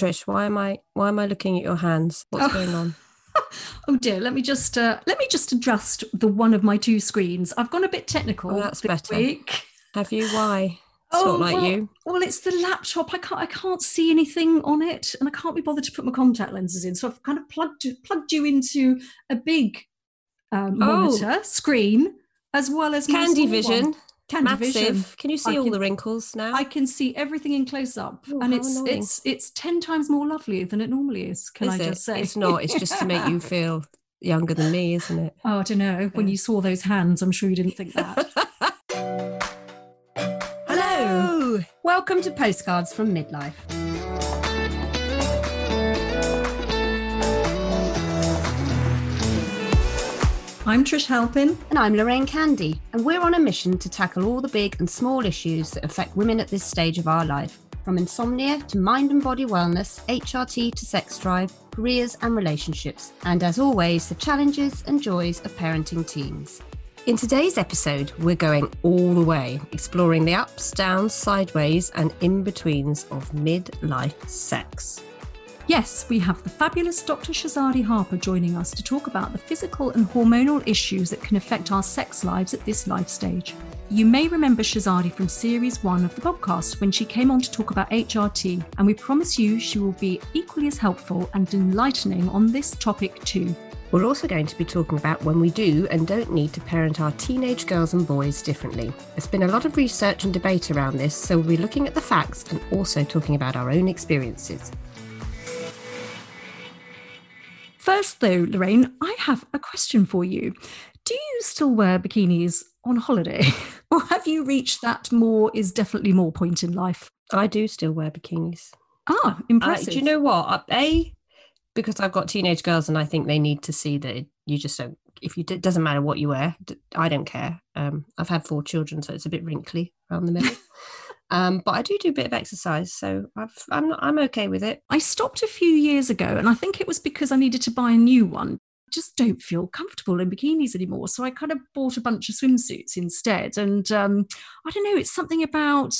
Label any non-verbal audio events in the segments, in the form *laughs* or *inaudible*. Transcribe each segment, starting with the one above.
Trish, why am I why am I looking at your hands? What's oh. going on? *laughs* oh dear, let me just uh, let me just adjust the one of my two screens. I've gone a bit technical. Oh, that's better. Week. Have you? Why? *laughs* It's oh, like well, you. Well, it's the laptop. I can't I can't see anything on it, and I can't be bothered to put my contact lenses in. So I've kind of plugged plugged you into a big um, monitor oh. screen as well as Candy Vision. One. Massive. Can you see I all can, the wrinkles now? I can see everything in close up, oh, and it's annoying. it's it's ten times more lovely than it normally is. Can is I it? just say? It's not. It's just to make you *laughs* feel younger than me, isn't it? Oh, I don't know. When you saw those hands, I'm sure you didn't think that. *laughs* Hello. Welcome to Postcards from Midlife. I'm Trish Halpin. And I'm Lorraine Candy. And we're on a mission to tackle all the big and small issues that affect women at this stage of our life. From insomnia to mind and body wellness, HRT to sex drive, careers and relationships. And as always, the challenges and joys of parenting teens. In today's episode, we're going all the way, exploring the ups, downs, sideways, and in betweens of midlife sex. Yes, we have the fabulous Dr. Shahzadi Harper joining us to talk about the physical and hormonal issues that can affect our sex lives at this life stage. You may remember Shahzadi from series one of the podcast when she came on to talk about HRT, and we promise you she will be equally as helpful and enlightening on this topic too. We're also going to be talking about when we do and don't need to parent our teenage girls and boys differently. There's been a lot of research and debate around this, so we'll be looking at the facts and also talking about our own experiences. First, though, Lorraine, I have a question for you. Do you still wear bikinis on holiday? *laughs* or have you reached that more is definitely more point in life? I do still wear bikinis. Ah, impressive. Uh, do you know what? A, because I've got teenage girls and I think they need to see that you just don't, if you, it doesn't matter what you wear, I don't care. Um, I've had four children, so it's a bit wrinkly around the middle. *laughs* Um, but I do do a bit of exercise, so i am not, I'm okay with it. I stopped a few years ago, and I think it was because I needed to buy a new one. I just don't feel comfortable in bikinis anymore, so I kind of bought a bunch of swimsuits instead. And um, I don't know, it's something about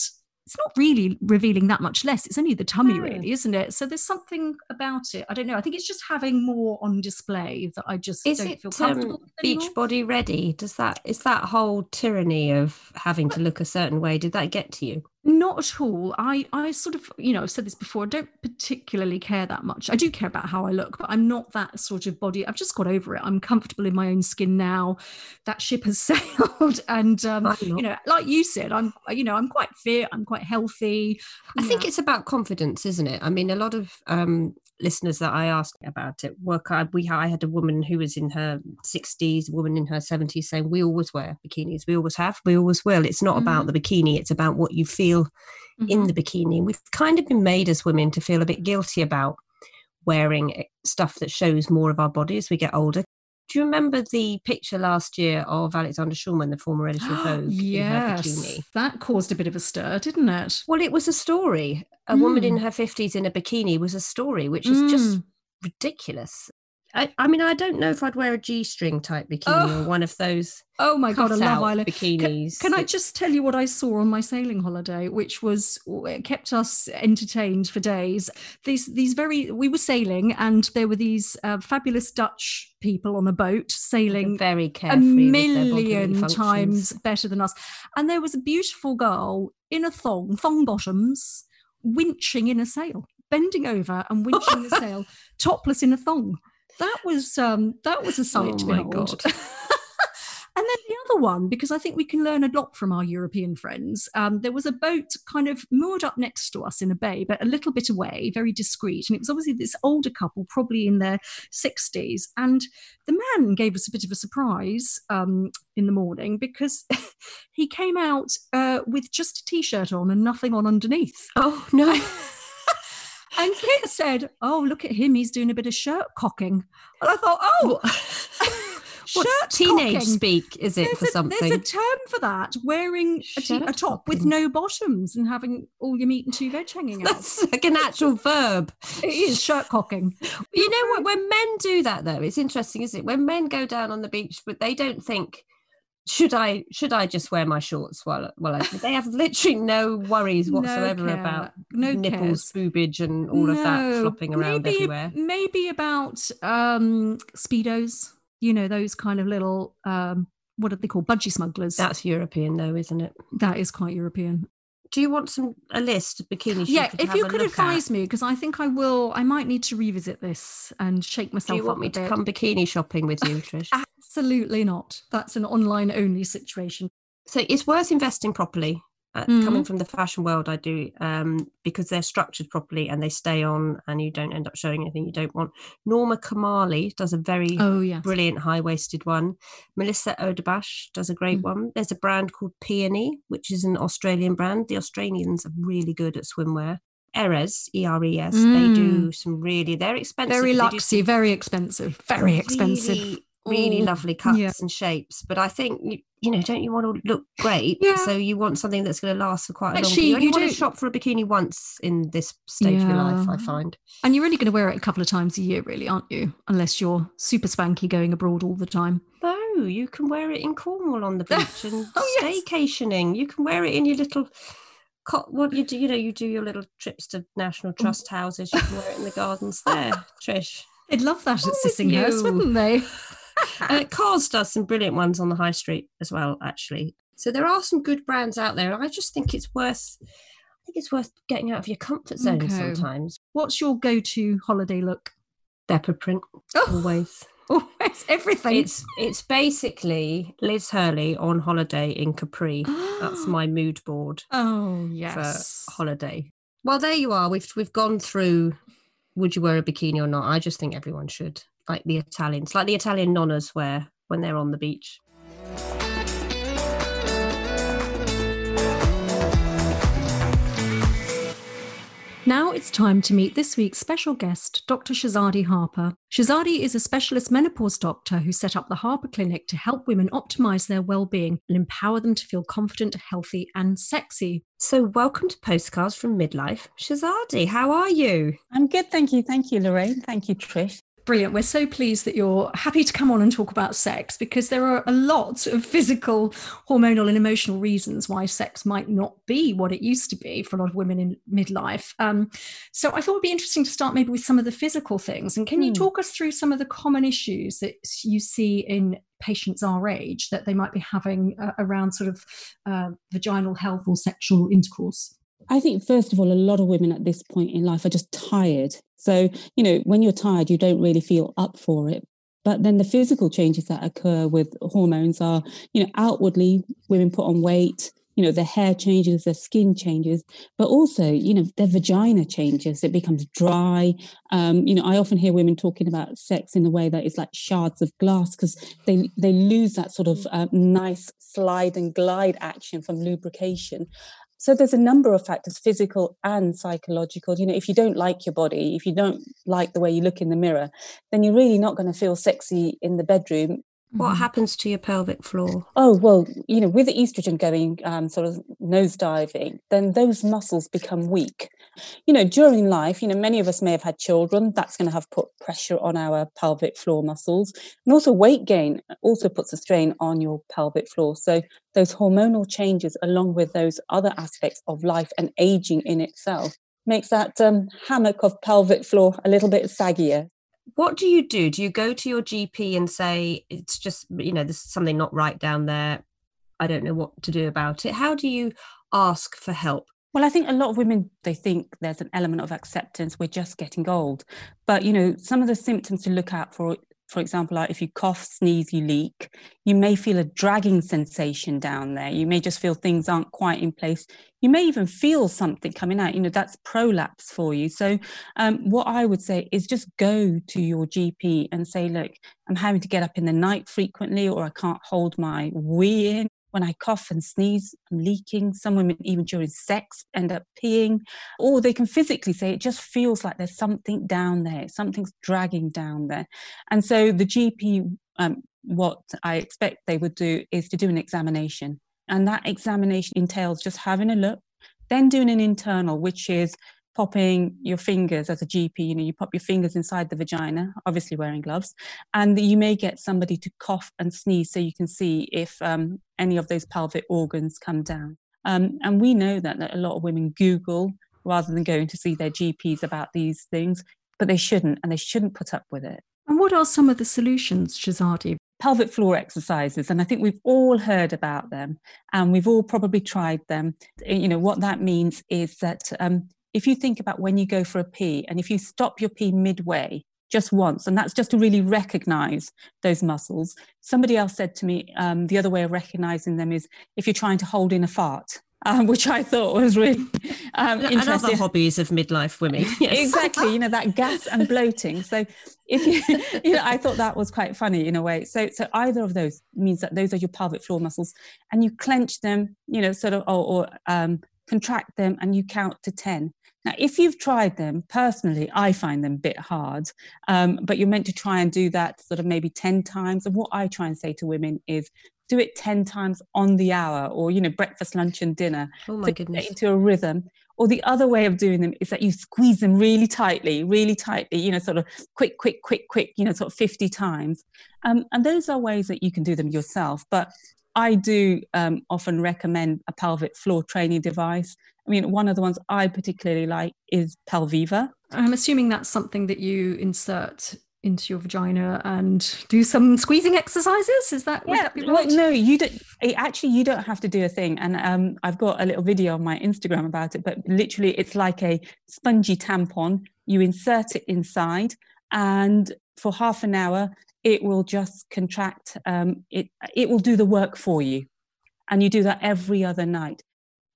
it's not really revealing that much less. It's only the tummy, no. really, isn't it? So there's something about it. I don't know. I think it's just having more on display that I just is don't it, feel comfortable. Um, beach body ready? Does that is that whole tyranny of having to look a certain way? Did that get to you? Not at all. I, I sort of, you know, I've said this before, I don't particularly care that much. I do care about how I look, but I'm not that sort of body. I've just got over it. I'm comfortable in my own skin now. That ship has *laughs* sailed. And, um, you know, like you said, I'm, you know, I'm quite fit, I'm quite healthy. I think it's about confidence, isn't it? I mean, a lot of um, listeners that I asked about it work. I, we I had a woman who was in her 60s, a woman in her 70s, saying we always wear bikinis. We always have. We always will. It's not mm-hmm. about the bikini. It's about what you feel mm-hmm. in the bikini. We've kind of been made as women to feel a bit guilty about wearing eh, stuff that shows more of our body as we get older. Do you remember the picture last year of Alexandra Shulman, the former editor of *gasps* Vogue? yes, that caused a bit of a stir, didn't it? Well, it was a story. A mm. woman in hmm. her 50s in a bikini was a story, which is mm. just hmm. ridiculous. I, I, mean, I don't know if I'd wear a G-string type bikini oh. or one of those. Oh my god, I love Island bikinis. Can, can, I just tell you what I saw on my sailing holiday, which was kept us entertained for days. These these very we were sailing, and there were these uh, fabulous Dutch people on a boat sailing very carefully, a million times better than us, and there was a beautiful girl in a thong, thong bottoms, winching in a sail, bending over and winching the *laughs* sail, topless in a thong that was um that was a sight oh to behold. *laughs* And then the other one, because I think we can learn a lot from our European friends, um, there was a boat kind of moored up next to us in a bay, but a little bit away, very discreet. And it was obviously this older couple, probably in their 60s. And the man gave us a bit of a surprise um, in the morning because *laughs* he came out uh, with just a t shirt on and nothing on underneath. Oh, no. *laughs* And Kit said, "Oh, look at him! He's doing a bit of shirt cocking." And I thought, "Oh, What *laughs* shirt teenage cocking. speak is it There's for a, something? There's a term for that. Wearing a, t- a Shirt top with no bottoms and having all your meat and two veg hanging out. That's like an actual verb. it is shirt cocking. You know what? When men do that, though, it's interesting, isn't it? When men go down on the beach, but they don't think, should I should I just wear my shorts while while I, they have literally no worries whatsoever care, about no nipples, cares. boobage, and all of that flopping around maybe, everywhere. Maybe about um, speedos. You know those kind of little um, what are they called? Budgie smugglers. That's European, though, isn't it? that is quite European. Do you want some a list of bikinis? yeah, if you could advise at? me, because I think I will. I might need to revisit this and shake myself. Do you want up me to bit. come bikini shopping with you, Trish? *laughs* Absolutely not. That's an online only situation. so it's worth investing properly. Uh, Mm. Coming from the fashion world, I do um, because they're structured properly and they stay on, and you don't end up showing anything you don't want. Norma Kamali does a very Oh yes. brilliant high waisted one. Melissa Odabash does a great Mm. one. There's a brand called Peony, which is an Australian brand. The Australians are really good at swimwear. Eres, E R E S, they do some really, they're expensive. Mm. Very luxy, some very expensive, very expensive. Really, really Oh, lovely cuts yeah. and shapes. But I think, you, you know, don't you want to look great? Yeah. So you want something that's going to last for quite a long Actually, You you want to shop for a bikini once in this stage of your life, I find. And you're only going to wear it a couple of times a year, really, aren't you? Unless you're super spanky going abroad all the time. No, you can wear it in Cornwall on the *laughs* beach and Oh, yes. staycationing. You can wear it in your little. What you do, you know, you do your little trips to National Mm. Trust houses. You can wear it in the gardens *laughs* there, Trish. They'd love that at Oh, Sissinghurst, wouldn't they? Uh, Cars does some brilliant ones on the high street as well, actually. So there are some good brands out there. I just think it's worth. I think it's worth getting out of your comfort zone Okay. sometimes. What's your go-to holiday look? Leopard print, Oh, always. *laughs* always everything. It's it's basically Liz Hurley on holiday in Capri. *gasps* That's my mood board Oh for yes. holiday. Well, there you are. We've we've gone through. Would you wear a bikini or not? I just think everyone should, like the Italians, like the Italian nonnas wear when they're on the beach. Now it's time to meet this week's special guest, Dr. Shahzadi Harper. Shahzadi is a specialist menopause doctor who set up the Harper Clinic to help women optimize their well-being and empower them to feel confident, healthy, and sexy. So, welcome to Postcards from Midlife. Shahzadi, how are you? I'm good, thank you. Thank you, Lorraine. Thank you, Trish. Brilliant. We're so pleased that you're happy to come on and talk about sex because there are a lot of physical, hormonal, and emotional reasons why sex might not be what it used to be for a lot of women in midlife. Um, so I thought it'd be interesting to start maybe with some of the physical things. And can you Hmm. talk us through some of the common issues that you see in patients our age that they might be having uh, around sort of uh, vaginal health or sexual intercourse? I think, first of all, a lot of women at this point in life are just tired. So, you know, when you're tired, you don't really feel up for it. But then the physical changes that occur with hormones are, you know, outwardly, women put on weight, you know, their hair changes, their skin changes, but also, you know, their vagina changes. It becomes dry. Um, you know, I often hear women talking about sex in a way that is like shards of glass because they they lose that sort of uh, nice slide and glide action from lubrication. So there's a number of factors, physical and psychological. You know, if you don't like your body, if you don't like the way you look in the mirror, then you're really not going to feel sexy in the bedroom. What Mhm. happens to your pelvic floor? Oh well, you know, with the estrogen going um, sort of nosediving, then those muscles become weak. You know, during life, you know, many of us may have had children. That's going to have put pressure on our pelvic floor muscles, and also weight gain also puts a strain on your pelvic floor. So those hormonal changes, along with those other aspects of life and aging in itself, makes that um, hammock of pelvic floor a little bit saggier. What do you do? Do you go to your GP and say, it's just, you know, there's something not right down there? I don't know what to do about it. How do you ask for help? Well, I think a lot of women they think there's an element of acceptance. We're just getting old, but you know, some of the symptoms to look out for for example, like if you cough, sneeze, you leak, you may feel a dragging sensation down there. You may just feel things aren't quite in place. You may even feel something coming out. You know, that's prolapse for you. So, um, what I would say is just go to your GP and say, look, I'm having to get up in the night frequently, or I can't hold my wee in when I cough and sneeze, I'm leaking. Some women, even during sex, end up peeing. Or they can physically say it just feels like there's something down there, something's dragging down there. And so the GP, um, what I expect they would do is to do an examination. And that examination entails just having a look, then doing an internal, which is popping your fingers as a GP, you know, you pop your fingers inside the vagina, obviously wearing gloves, and you may get somebody to cough and sneeze so you can see if um, any of those pelvic organs come down. Um, and we know that, that a lot of women Google rather than going to see their GPs about these things, but they shouldn't, and they shouldn't put up with it. And what are some of the solutions, Shahzadi? pelvic floor exercises and i think we've all heard about them and we've all probably tried them you know what that means is that um, if you think about when you go for a pee and if you stop your pee midway just once, and that's just to really recognize those muscles. Somebody else said to me um, the other way of recognizing them is if you're trying to hold in a fart. Um, *laughs* which I thought was really um, interesting. Another hobbies of midlife women. *laughs* Yes. exactly, you know that gas and bloating. So if you, *laughs* you know, I thought that was quite funny in a way. So, so either of those means that those are your pelvic floor muscles, and you clench them, you know, sort of, or, or um, contract them, and you count to ten. Now, if you've tried them, personally, I find them a bit hard, um, but you're meant to try and do that sort of maybe 10 times. And what I try and say to women is do it 10 times on the hour or, you know, breakfast, lunch, and dinner. Oh, my goodness. Get into a rhythm. Or the other way of doing them is that you squeeze them really tightly, really tightly, you know, sort of quick, quick, quick, quick, you know, sort of 50 times. Um, and those are ways that you can do them yourself. But I do um, often recommend a pelvic floor training device. I mean, one of the ones I particularly like is Pelviva. I'm assuming that's something that you insert into your vagina and do some squeezing exercises. Is that yeah? That right? well, no, you don't. Actually, you don't have to do a thing. And um, I've got a little video on my Instagram about it. But literally, it's like a spongy tampon. You insert it inside, and for half an hour, it will just contract. Um, it it will do the work for you, and you do that every other night.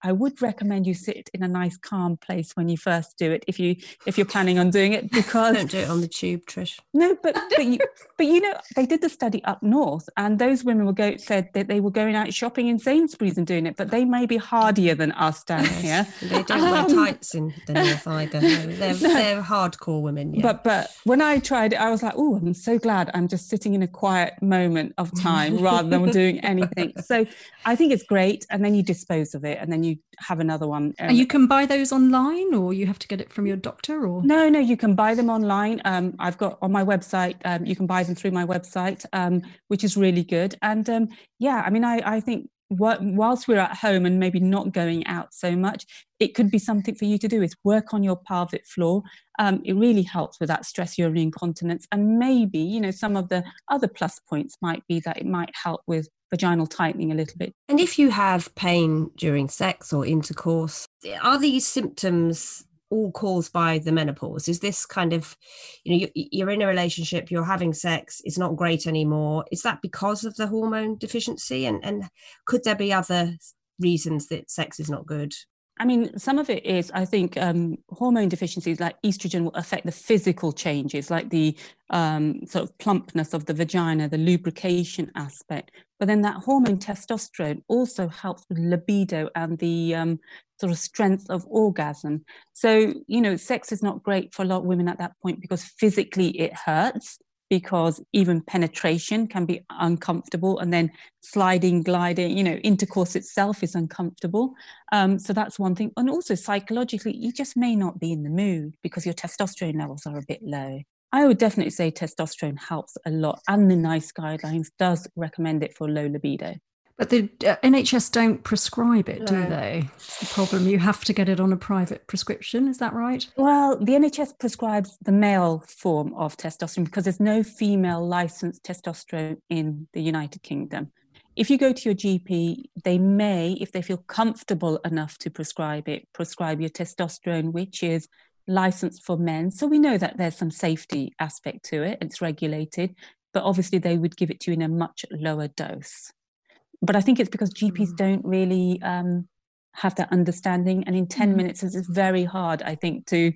I would recommend you sit in a nice calm place when you first do it if you if you're planning on doing it because don't do it on the tube, Trish. No, but but you but you know they did the study up north and those women were go said that they were going out shopping in Sainsbury's and doing it, but they may be hardier than us down here. They don't um, wear tights in the north either. *laughs* They're no. they're hardcore women. Yeah. But but when I tried it, I was like, oh, I'm so glad I'm just sitting in a quiet moment of time *laughs* rather than doing anything. So I think it's great, and then you dispose of it, and then you have another one. Um, you can buy those online, or you have to get it from your doctor, or no, no, you can buy them online. Um, I've got on my website. Um, you can buy them through my website, um, which is really good. And um, yeah, I mean, I, I think whilst we're at home and maybe not going out so much, it could be something for you to do is work on your pelvic floor. Um, it really helps with that stress urinary incontinence. And maybe, you know, some of the other plus points might be that it might help with vaginal tightening a little bit. And if you have pain during sex or intercourse, are these symptoms all caused by the menopause? Is this kind of, you know, you're in a relationship, you're having sex, it's not great anymore. Is that because of the hormone deficiency? And, and could there be other reasons that sex is not good? I mean, some of it is, I think, um, hormone deficiencies like estrogen will affect the physical changes, like the um, sort of plumpness of the vagina, the lubrication aspect. But then that hormone testosterone also helps with libido and the um, sort of strength of orgasm. So, you know, sex is not great for a lot of women at that point because physically it hurts because even penetration can be uncomfortable and then sliding gliding you know intercourse itself is uncomfortable. Um, so that's one thing. And also psychologically you just may not be in the mood because your testosterone levels are a bit low. I would definitely say testosterone helps a lot and the NICE guidelines does recommend it for low libido but the uh, NHS don't prescribe it, do they? It's the problem. You have to get it on a private prescription. Is that right? Well, the NHS prescribes the male form of testosterone because there's no female licensed testosterone in the United Kingdom. If you go to your GP, they may, if they feel comfortable enough to prescribe it, prescribe your testosterone, which is licensed for men. So we know that there's some safety aspect to it. It's regulated but obviously they would give it to you in a much lower dose. But I think it's because GPs mm. don't really um, have that understanding. And in 10 mm. minutes, it's very hard, I think, to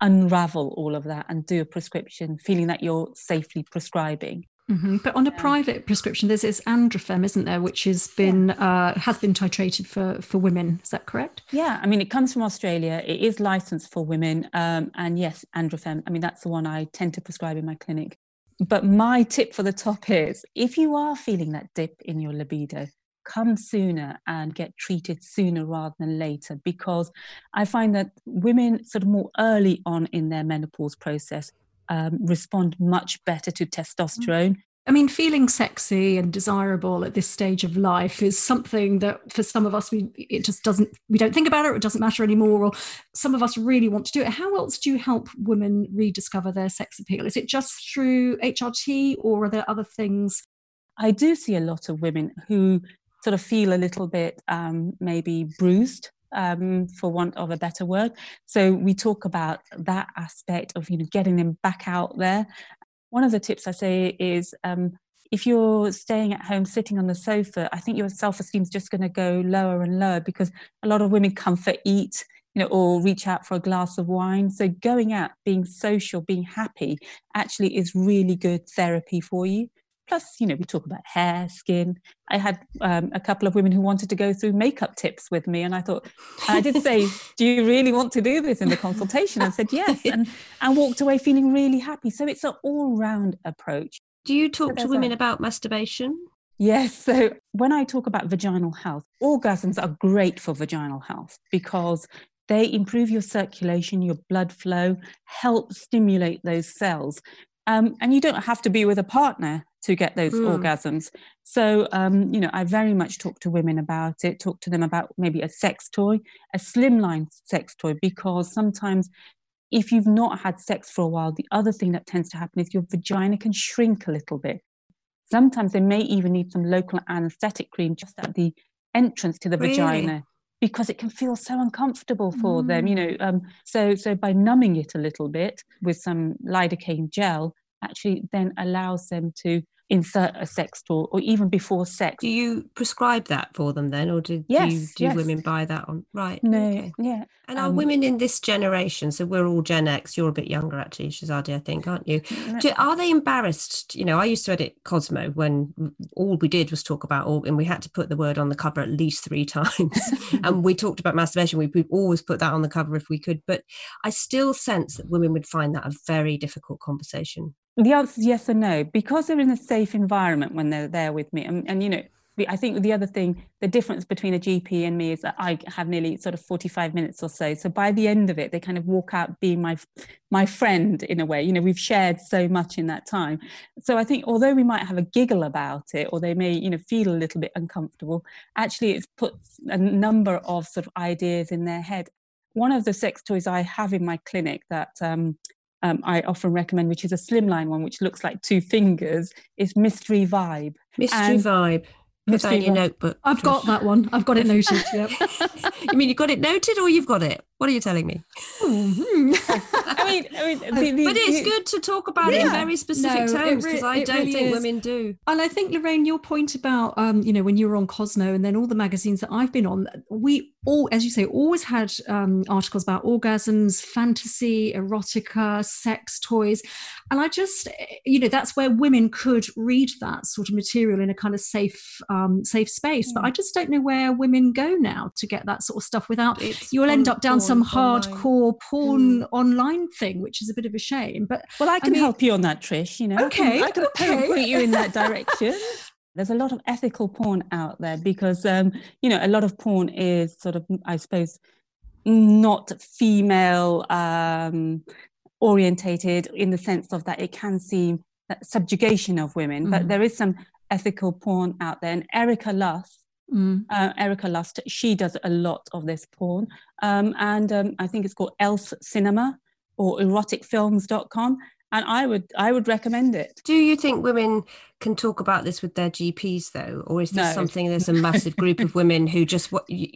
unravel all of that and do a prescription, feeling that you're safely prescribing. Mm-hmm. But on a yeah. private prescription, there's this AndroFeme, isn't there, which has been yeah. uh, has been titrated for for women. Is that correct? Yeah, I mean, it comes from Australia. It is licensed for women, um, and yes, AndroFeme. I mean, that's the one I tend to prescribe in my clinic. But my tip for the top is, if you are feeling that dip in your libido, come sooner and get treated sooner rather than later because I find that women sort of more early on in their menopause process um, respond much better to testosterone. I mean, feeling sexy and desirable at this stage of life is something that for some of us, we it just doesn't, we don't think about it, it doesn't matter anymore, or some of us really want to do it. How else do you help women rediscover their sex appeal? Is it just through HRT, or are there other things? I do see a lot of women who sort of feel a little bit um, maybe bruised um, for want of a better word. So we talk about that aspect of you know getting them back out there. One of the tips I say is um, if you're staying at home sitting on the sofa, I think your self-esteem is just going to go lower and lower because a lot of women comfort eat, you know, or reach out for a glass of wine. So going out, being social, being happy actually is really good therapy for you. Plus, you know, we talk about hair, skin. I had um, a couple of women who wanted to go through makeup tips with me, and I thought, I did say, *laughs* "Do you really want to do this in the consultation?" I said yes, and and walked away feeling really happy. So it's an all-round approach. Do you talk so to women a, about masturbation? Yes. So when I talk about vaginal health, orgasms are great for vaginal health because they improve your circulation, your blood flow, help stimulate those cells. Um, and you don't have to be with a partner to get those mm. orgasms. So, um, you know, I very much talk to women about it, talk to them about maybe a sex toy, a slimline sex toy, because sometimes if you've not had sex for a while, the other thing that tends to happen is your vagina can shrink a little bit. Sometimes they may even need some local anesthetic cream just at the entrance to the really? vagina because it can feel so uncomfortable for mm. them you know um, so so by numbing it a little bit with some lidocaine gel actually then allows them to insert a sex toy or even before sex. Do you prescribe that for them then, or do, yes, do, you, do yes. women buy that on? Right. No. Okay. Yeah. And are um, women in this generation? So we're all Gen X. You're a bit younger, actually, Shahzadi, I think, aren't you? Do, are they embarrassed? You know, I used to edit Cosmo when all we did was talk about all, and we had to put the word on the cover at least three *laughs* times. and we talked about masturbation. We, we always put that on the cover if we could. But I still sense that women would find that a very difficult conversation the answer is yes or no because they're in a safe environment when they're there with me and, and you know I think the other thing, the difference between a GP and me is that I have nearly sort of 45 minutes or so. So by the end of it, they kind of walk out being my my friend in a way. You know, we've shared so much in that time. So I think although we might have a giggle about it, or they may, you know, feel a little bit uncomfortable, actually it's put a number of sort of ideas in their head. One of the sex toys I have in my clinic that um, um, I often recommend, which is a slimline one, which looks like two fingers, is Mystery Vibe. Mystery and Vibe. Put that in your notebook. I've got that one. I've got it *laughs* noted. Yep. *laughs* you mean you've got it noted or you've got it? What are you telling me? Mm-hmm. *laughs* I mean, I mean the, the, but it's good to talk about yeah. it in very specific no, terms because re- I don't really think is. women do. And I think Lorraine, your point about um, you know when you were on Cosmo and then all the magazines that I've been on, we all, as you say, always had um, articles about orgasms, fantasy, erotica, sex toys, and I just you know that's where women could read that sort of material in a kind of safe um, safe space. Mm. But I just don't know where women go now to get that sort of stuff without it's you'll end up down some hardcore porn mm. online thing, which is a bit of a shame. But well, I can I mean, help you on that, Trish. You know, okay, I can, I can okay. point you in that *laughs* direction. There's a lot of ethical porn out there because, um, you know, a lot of porn is sort of, I suppose, not female um, orientated in the sense of that it can seem subjugation of women, mm. but there is some ethical porn out there. And Erika Lust Mm. Uh, Erika Lust, she does a lot of this porn. Um, and um, I think it's called Else Cinema or eroticfilms.com. And I would I would recommend it. Do you think women can talk about this with their GPs though, or is this No. something there's a *laughs* massive group of women who just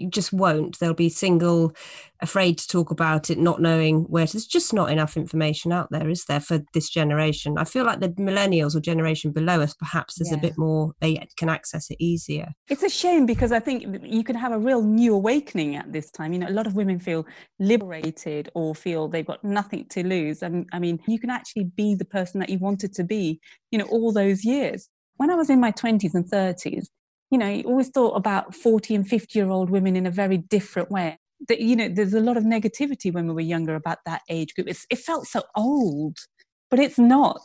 just won't? They'll be single, afraid to talk about it, not knowing where. To, there's just not enough information out there, is there, for this generation? I feel like the millennials or generation below us, perhaps there's a bit more. They can access it easier. It's a shame because I think you can have a real new awakening at this time. You know, a lot of women feel liberated or feel they've got nothing to lose. And I mean, you can actually be the person that you wanted to be, you know, all those years. When I was in my 20s and 30s, you know, you always thought about 40 and 50 year old women in a very different way. That, you know, there's a lot of negativity when we were younger about that age group. It's, it felt so old, but it's not.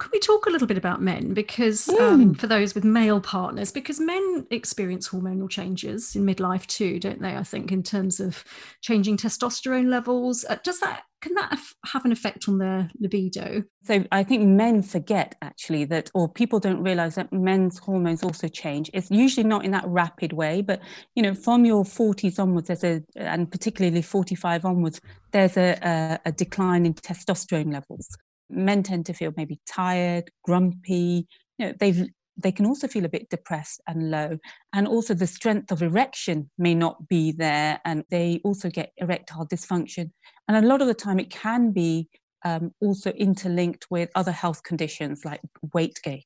Could we talk a little bit about men? Because Mm. um, for those with male partners, because men experience hormonal changes in midlife too, don't they? I think in terms of changing testosterone levels. Uh, does that can that have- have an effect on their libido? So I think men forget actually that, or people don't realize that men's hormones also change. It's usually not in that rapid way, but you know, from your 40s onwards, there's a, and particularly 45 onwards, there's a, a, a decline in testosterone levels. Men tend to feel maybe tired, grumpy. You know, they've they can also feel a bit depressed and low, and also the strength of erection may not be there, and they also get erectile dysfunction. And a lot of the time, it can be um, also interlinked with other health conditions like weight gain.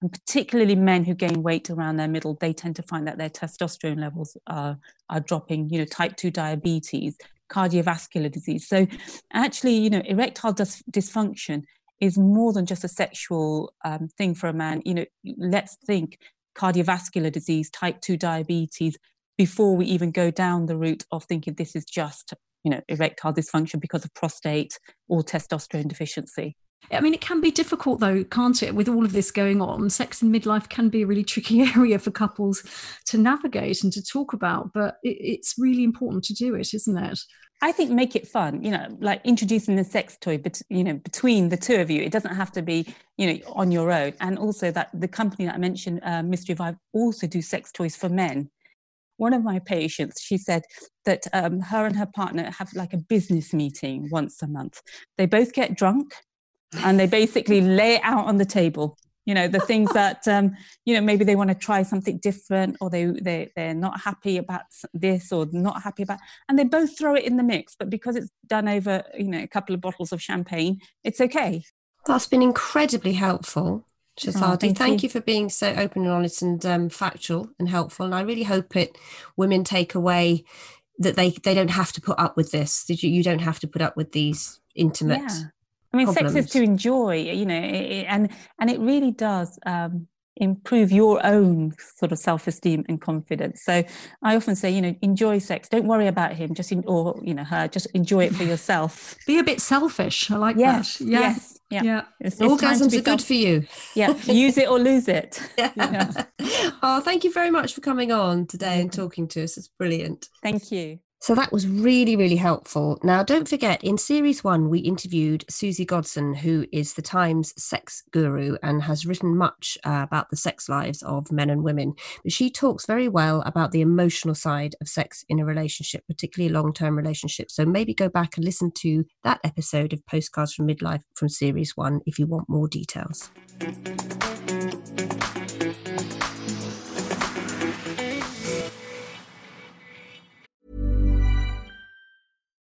And particularly men who gain weight around their middle, they tend to find that their testosterone levels are, are dropping, you know, type 2 diabetes, cardiovascular disease. So actually, you know, erectile dys- dysfunction is more than just a sexual um, thing for a man. You know, let's think cardiovascular disease, type 2 diabetes, before we even go down the route of thinking this is just you know erectile dysfunction because of prostate or testosterone deficiency I mean, it can be difficult though, can't it? With all of this going on, sex in midlife can be a really tricky *laughs* area for couples to navigate and to talk about. But it, it's really important to do it, isn't it? I think make it fun, you know, like introducing the sex toy, but you know, between the two of you, it doesn't have to be, you know, on your own. And also that the company that I mentioned, uh, Mystery Vibe, also do sex toys for men. One of my patients, she said that um, her and her partner have like a business meeting once a month. They both get drunk, and they basically lay it out on the table. You know, the things *laughs* that um, you know maybe they want to try something different, or they they they're not happy about this, or not happy about, and they both throw it in the mix. But because it's done over, you know, a couple of bottles of champagne, it's okay. That's been incredibly helpful. Shahzadi, thank thank, you. you. for being so open and honest and um, factual and helpful. And I really hope it women take away that they they don't have to put up with this. That you, you don't have to put up with these intimate. Yeah. I mean, sex is to enjoy, you know, it, and and it really does um, improve your own sort of self-esteem and confidence. So I often say, you know, enjoy sex. Don't worry about him, just in, or you know her. Just enjoy it for yourself. Be a bit selfish. I like yes, that. Yeah. yes, yeah. Yeah. It's- it's Orgasms are good for you. Yeah, use it or lose it. *laughs* Yeah. oh, thank you very much for coming on today and talking to us. It's brilliant. Thank you. So that was really, really helpful. Now, don't forget, in series one, we interviewed Suzi Godson, who is the Times sex guru and has written much uh, about the sex lives of men and women. But she talks very well about the emotional side of sex in a relationship, particularly long term relationships. So maybe go back and listen to that episode of Postcards from Midlife from series one if you want more details.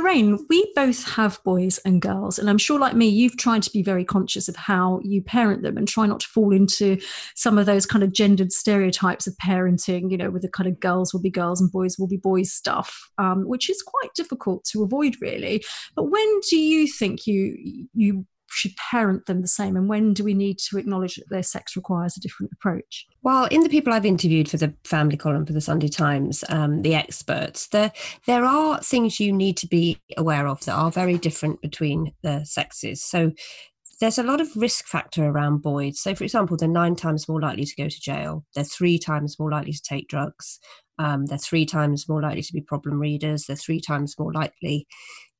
Lorraine, we both have boys and girls, and I'm sure, like me, you've tried to be very conscious of how you parent them and try not to fall into some of those kind of gendered stereotypes of parenting, you know, with the kind of girls will be girls and boys will be boys stuff, um, which is quite difficult to avoid, really. But when do you think you you should parent them the same, and when do we need to acknowledge that their sex requires a different approach? Well, in the people I've interviewed for the family column for the Sunday Times, um, the experts, there there are things you need to be aware of that are very different between the sexes. So there's a lot of risk factor around boys. So, for example, they're nine times more likely to go to jail. They're three times more likely to take drugs. Um, they're three times more likely to be problem readers. They're three times more likely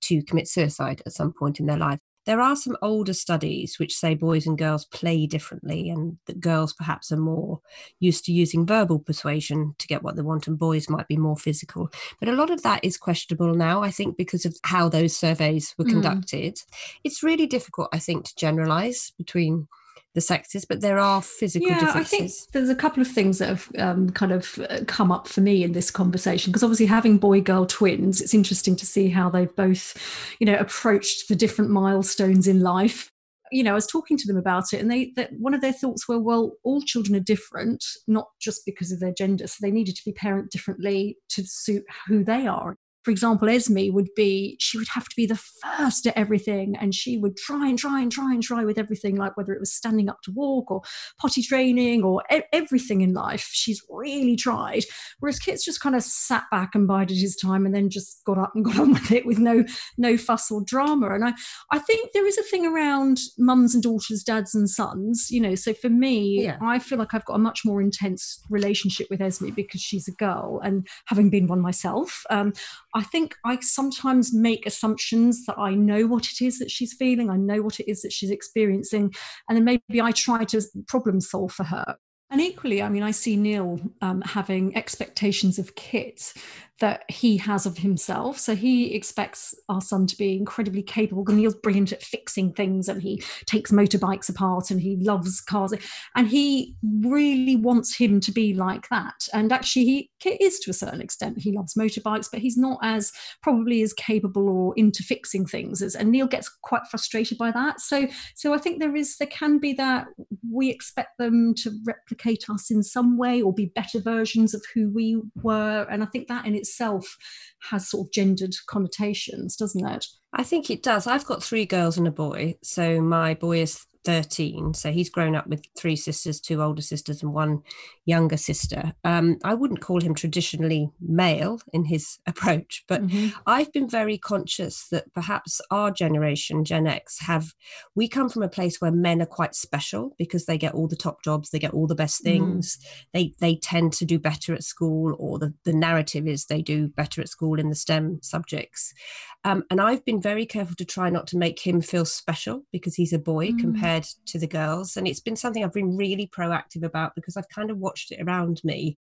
to commit suicide at some point in their life. There are some older studies which say boys and girls play differently, and that girls perhaps are more used to using verbal persuasion to get what they want, and boys might be more physical. But a lot of that is questionable now, I think, because of how those surveys were mm. conducted. It's really difficult, I think, to generalize between the sexes, but there are physical yeah, differences. I think there's a couple of things that have um, kind of uh, come up for me in this conversation because obviously having boy girl twins, it's interesting to see how they've both, you know, approached the different milestones in life. You know, I was talking to them about it, and they that one of their thoughts were, well, all children are different, not just because of their gender, so they needed to be parent differently to suit who they are for example, Esme would be, she would have to be the first at everything. And she would try and try and try and try with everything, like whether it was standing up to walk or potty training or e- everything in life. She's really tried. Whereas Kit's just kind of sat back and bided his time and then just got up and *laughs* got on with it with no, no fuss or drama. And I, I think there is a thing around mums and daughters, dads and sons, you know. So for me, yeah. I feel like I've got a much more intense relationship with Esme because she's a girl and having been one myself. Um, I think I sometimes make assumptions that I know what it is that she's feeling, I know what it is that she's experiencing, and then maybe I try to problem solve for her. And equally, I mean, I see Neil um, having expectations of Kit that he has of himself. So he expects our son to be incredibly capable. Neil's brilliant at fixing things and he takes motorbikes apart and he loves cars. And he really wants him to be like that. And actually, he is to a certain extent. He loves motorbikes, but he's not as probably as capable or into fixing things as and Neil gets quite frustrated by that. So so I think there is there can be that we expect them to replicate us in some way or be better versions of who we were. And I think that in its itself has sort of gendered connotations, doesn't it? I think it does. I've got three girls and a boy. So my boy is 13. So he's grown up with three sisters, two older sisters, and one younger sister. Um, I wouldn't call him traditionally male in his *laughs* approach, but mm-hmm. I've been very conscious that perhaps our generation, Gen X, have we come from a place where men are quite special because they get all the top jobs, they get all the best mm-hmm. things, mm. they they tend to do better at school, or the, the narrative is they do better at school in the STEM subjects. Um, and I've been very careful to try not to make him feel special because he's a boy mm. compared to the girls. And it's been something I've been really proactive about because I've kind of watched it around me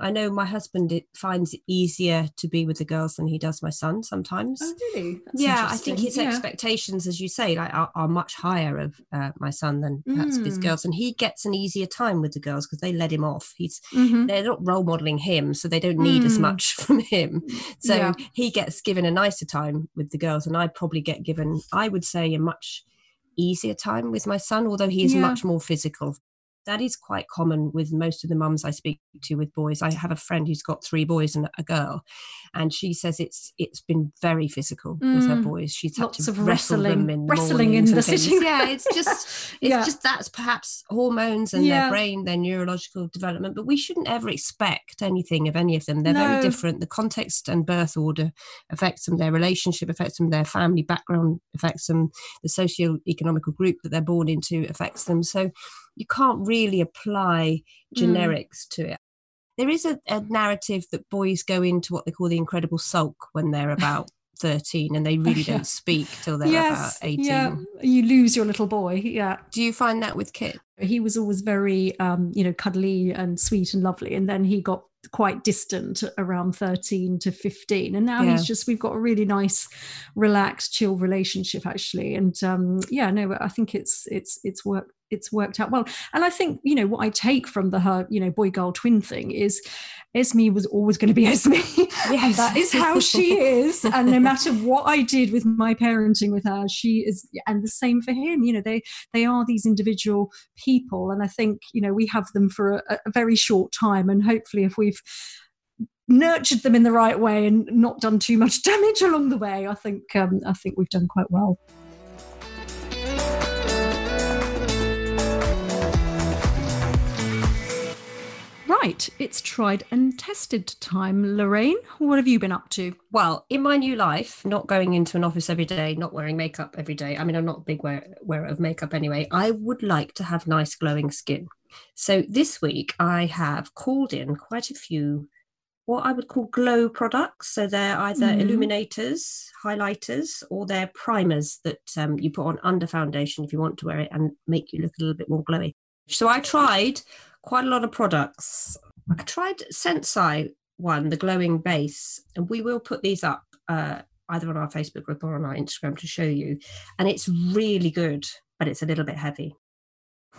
I know my husband it finds it easier to be with the girls than he does my son sometimes. Oh, really? That's yeah, I think his yeah. expectations, as you say, like are, are much higher of uh, my son than perhaps mm. his girls, and he gets an easier time with the girls because they let him off. He's mm-hmm. they're not role modeling him, so they don't need mm. as much *laughs* from him. So yeah. he gets given a nicer time with the girls, and I probably get given, I would say, a much easier time with my son, although he is yeah. much more physical that is quite common with most of the mums I speak to with boys. I have a friend who's got three boys and a girl, and she says it's it's been very physical mm. with her mm. boys. She's Lots had to of wrestling, in wrestling in the sitting. Yeah, it's just *laughs* it's yeah. just that's perhaps hormones and yeah. their brain, their neurological development. But we shouldn't ever expect anything of any of them. They're no. very different. The context and birth order affects them. Their relationship affects them. Their family background affects them. The socio-economical group that they're born into affects them. So you can't really apply mm. generics mm. to it. There is a, a narrative that boys go into what they call the incredible sulk when they're about *laughs* 13 and they really don't speak till they're yes, about 18 yeah you lose your little boy yeah do you find that with kit he was always very um you know cuddly and sweet and lovely and then he got quite distant around 13 to 15 and now yeah. he's just we've got a really nice relaxed chill relationship actually and um yeah no i think it's it's it's worked it's worked out well. And I think, you know, what I take from the her, you know, boy girl twin thing is Esme was always going to be *laughs* Esme. Yes. that is how she is. And no matter what I did with my parenting with her, she is and the same for him. You know, they they are these individual people. And I think, you know, we have them for a, a very short time. And hopefully if we've nurtured them in the right way and not done too much *laughs* damage along the way, I think um, I think we've done quite well. Right, it's tried and tested time. Lorraine, what have you been up to? Well, in my new life, not going into an office every day, not wearing makeup every day. I mean, I'm not a big wear- wearer of makeup anyway. I would like to have nice glowing skin. So this week I have called in quite a few what I would call glow products. So they're either Mhm. illuminators, highlighters, or they're primers that um, you put on under foundation if you want to wear it and make you look a little bit more glowy. So I tried quite a lot of products. I tried Sensai one, the glowing base, and we will put these up uh, either on our Facebook group or on our Instagram to show you. And it's really good, but it's a little bit heavy.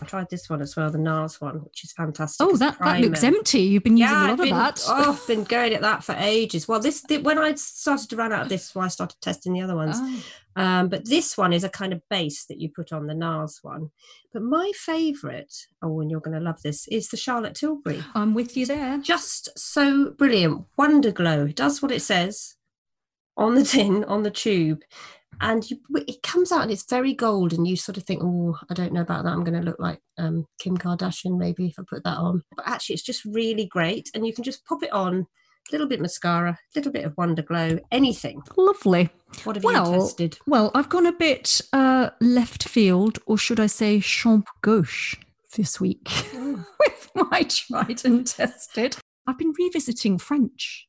I tried this one as well, the NARS one, which is fantastic. Oh, that, that looks empty. You've been using a I've lot been, of that. *laughs* Oh, I've been *laughs* going at that for ages. Well, this th- when I started to run out of this, why I started testing the other ones. Ah. Um, but this one is a kind of base that you put on the NARS one. But my favourite, oh, and you're going to love this, is the Charlotte Tilbury. I'm with you there. Just so brilliant. Wonder Glow. Does what it says on the tin, on the tube. And you, it comes out and it's very gold, and you sort of think, oh, I don't know about that. I'm going to look like um, Kim Kardashian maybe if I put that on. But actually, it's just really great, and you can just pop it on. A little bit mascara, a little bit of Wonder Glow, anything. Lovely. What have Well, you tested? Well, I've gone a bit uh, left field, or should I say champ gauche this week *laughs* with my tried and tested. I've been revisiting French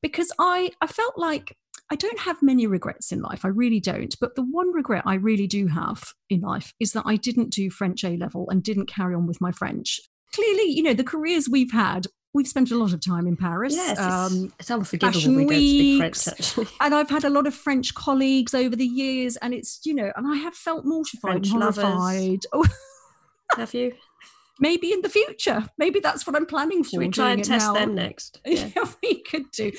because I, I felt like I don't have many regrets in life. I really don't. But the one regret I really do have in life is that I didn't do French A level and didn't carry on with my French. Clearly, you know, the careers we've had, we've spent a lot of time in Paris. Yes, um, it's unforgivable Fashion we don't speak French. Weeks. Actually. *laughs* and I've had a lot of French colleagues over the years, and it's you know, and I have felt mortified French horrified. Oh, *laughs* Have you? maybe in the future, maybe that's what I'm planning for. Should we try and test now. them next? *laughs* Yeah. Yeah, we could do.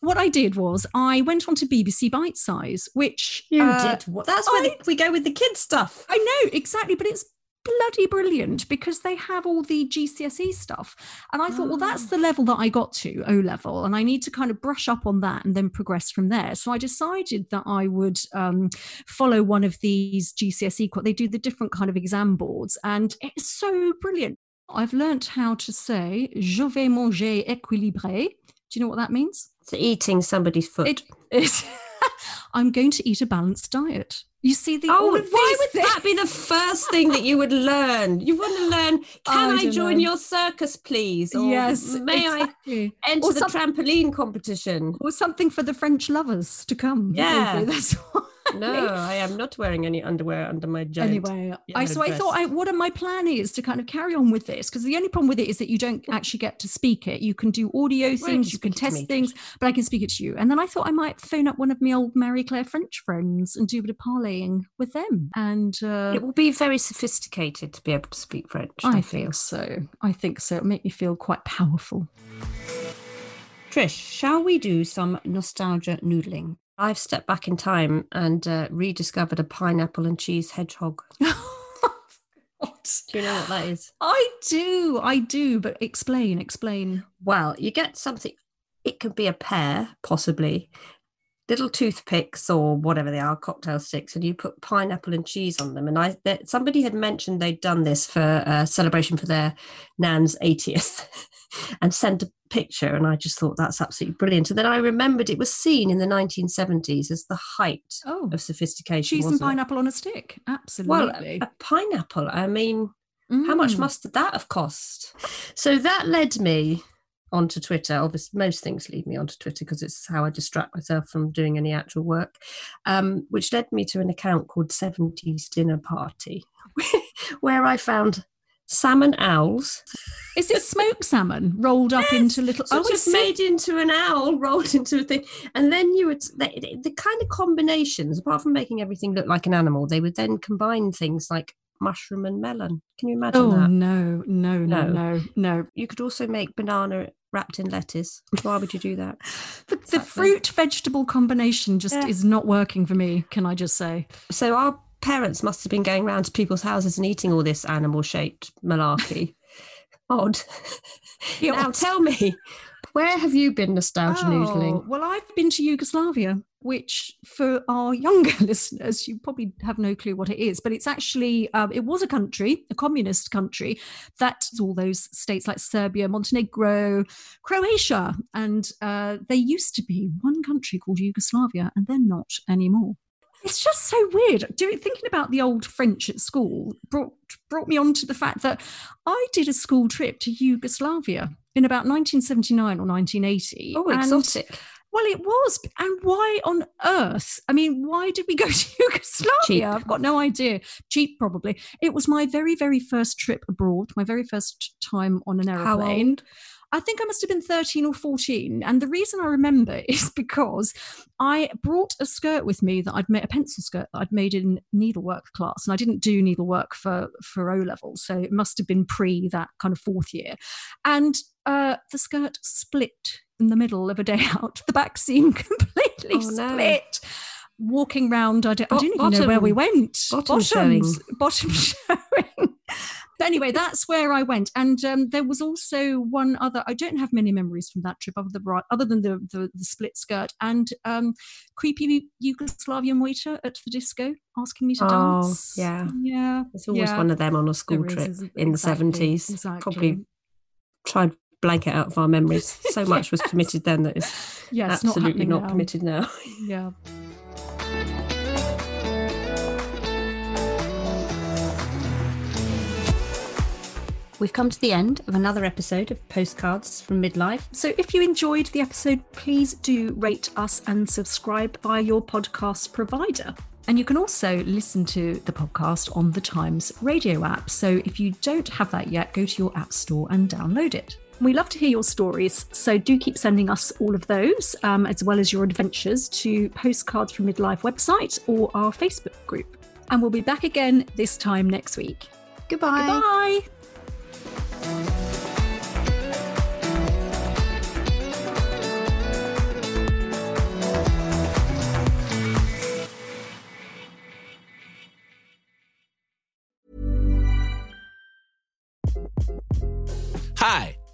What I did was I went on to BBC Bitesize, which You uh, did. What? That's where I- the- we go with the kids stuff. I know exactly, but it's bloody brilliant because they have all the GCSE stuff. And I thought, well, that's Ah. the level that I got to, O level, and I need to kind of brush up on that and then progress from there. So I decided that I would um, follow one of these GCSE, they do the different kind of exam boards, and it's so brilliant. I've learnt how to say, je vais manger équilibré. Do you know what that means? So eating somebody's foot. It. *laughs* I'm going to eat a balanced diet. You see the oh, why would that be the first thing that you would learn? You want to learn, *laughs* can I I, join know. your circus, please? Or yes, May exactly. I enter Or the some- trampoline competition? or something for the French lovers to come. Yeah. that's *laughs* what *laughs* No. I am not wearing any underwear under my giant. Anyway, I so I thought. I, what are my plan is to kind of carry on with this because the only problem with it is that you don't actually get to speak it. You can do audio things, you can speak it to test things, but I can speak it to you. And then I thought I might phone up one of my old Marie Claire French friends and do a bit of parlaying with them. And uh, It will be very sophisticated to be able to speak French. I, I feel. think so. I think so. It'll make me feel quite powerful. Trish, shall we do some nostalgia noodling? I've stepped back in time and uh, rediscovered a pineapple and cheese hedgehog. *laughs* What? Do you know what that is? I do, I do, but explain, explain. Well, you get something. It could be a pear, possibly, little toothpicks or whatever they are, cocktail sticks, and you put pineapple and cheese on them. And I, that somebody had mentioned they'd done this for a celebration for their nan's 80th, *laughs* and sent a picture. And I just thought that's absolutely brilliant. And then I remembered it was seen in the 1970s as the height Oh, of sophistication. cheese and wasn't it? pineapple on a stick. Well, Absolutely. a, a pineapple. I mean, how much Mm. must that have cost? So that led me onto Twitter. Obviously, most things lead me onto Twitter because it's how I distract myself from doing any actual work, um, which led me to an account called 70s Dinner Party, *laughs* where I found salmon owls. Is it smoked salmon rolled up into little? So I just made into an owl, *laughs* rolled into a thing, and then you would the- the kind of combinations. Apart from making everything look like an animal, they would then combine things like mushroom and melon. Can you imagine Oh that? no, no, no, No. no, no! You could also make banana wrapped in lettuce. Why would you do that? *laughs* The, the fruit vegetable combination just Yeah. is not working for me. Can I just say? So our parents must have been going round to people's houses and eating all this animal shaped malarkey. *laughs* Odd. Yeah, now tell me, Where have you been nostalgia Oh, noodling? well, I've been to Yugoslavia, which for our younger *laughs* listeners, you probably have no clue what it is, but it's actually, um, it was a country, a communist country, that's all those states like Serbia, Montenegro, Croatia. And uh, they used to be one country called Yugoslavia, and they're not anymore. It's just so weird. Doing thinking about the old French at school brought brought me on to the fact that I did a school trip to Yugoslavia in about 1979 or 1980. Oh, exotic. Well, it was. And why on earth? I mean, why did we go *laughs* to Yugoslavia? Cheap. I've got no idea. Cheap, probably. It was my very, very first trip abroad, my very first time on an aeroplane. I think I must have been 13 or 14. And the reason I remember *laughs* is because I brought a skirt with me that I'd made, a pencil skirt that I'd made in needlework class. And I didn't do needlework for, for O level. So it must have been pre that kind of fourth year. And uh, the skirt split in the middle of a day *laughs* out. The back seam *laughs* completely Oh, no. split. Walking round, I don't, I don't even know where we went. bottom showing. Bottom *laughs* showing. But anyway, that's where I went, and um, there was also one other. I don't have many memories from that trip, other than other than the the, the split skirt and um, creepy Yugoslavian waiter at the disco asking me to Oh, dance. yeah. yeah. There's always yeah. one of them on a school There is, trip isn't- in the 70s. exactly. Probably tried to blank it out of our memories. So *laughs* much was Yes. permitted then that is Yeah, it's not absolutely not, now. permitted now. *laughs* Yeah. We've come to the end of another episode of Postcards from Midlife. So if you enjoyed the episode, please do rate us and subscribe via your podcast provider. And you can also listen to the podcast on the Times radio app. So if you don't have that yet, go to your app store and download it. We love to hear your stories, so do keep sending us all of those, um, as well as your adventures, to Postcards from Midlife website or our Facebook group. And we'll be back again this time next week. Goodbye. Goodbye.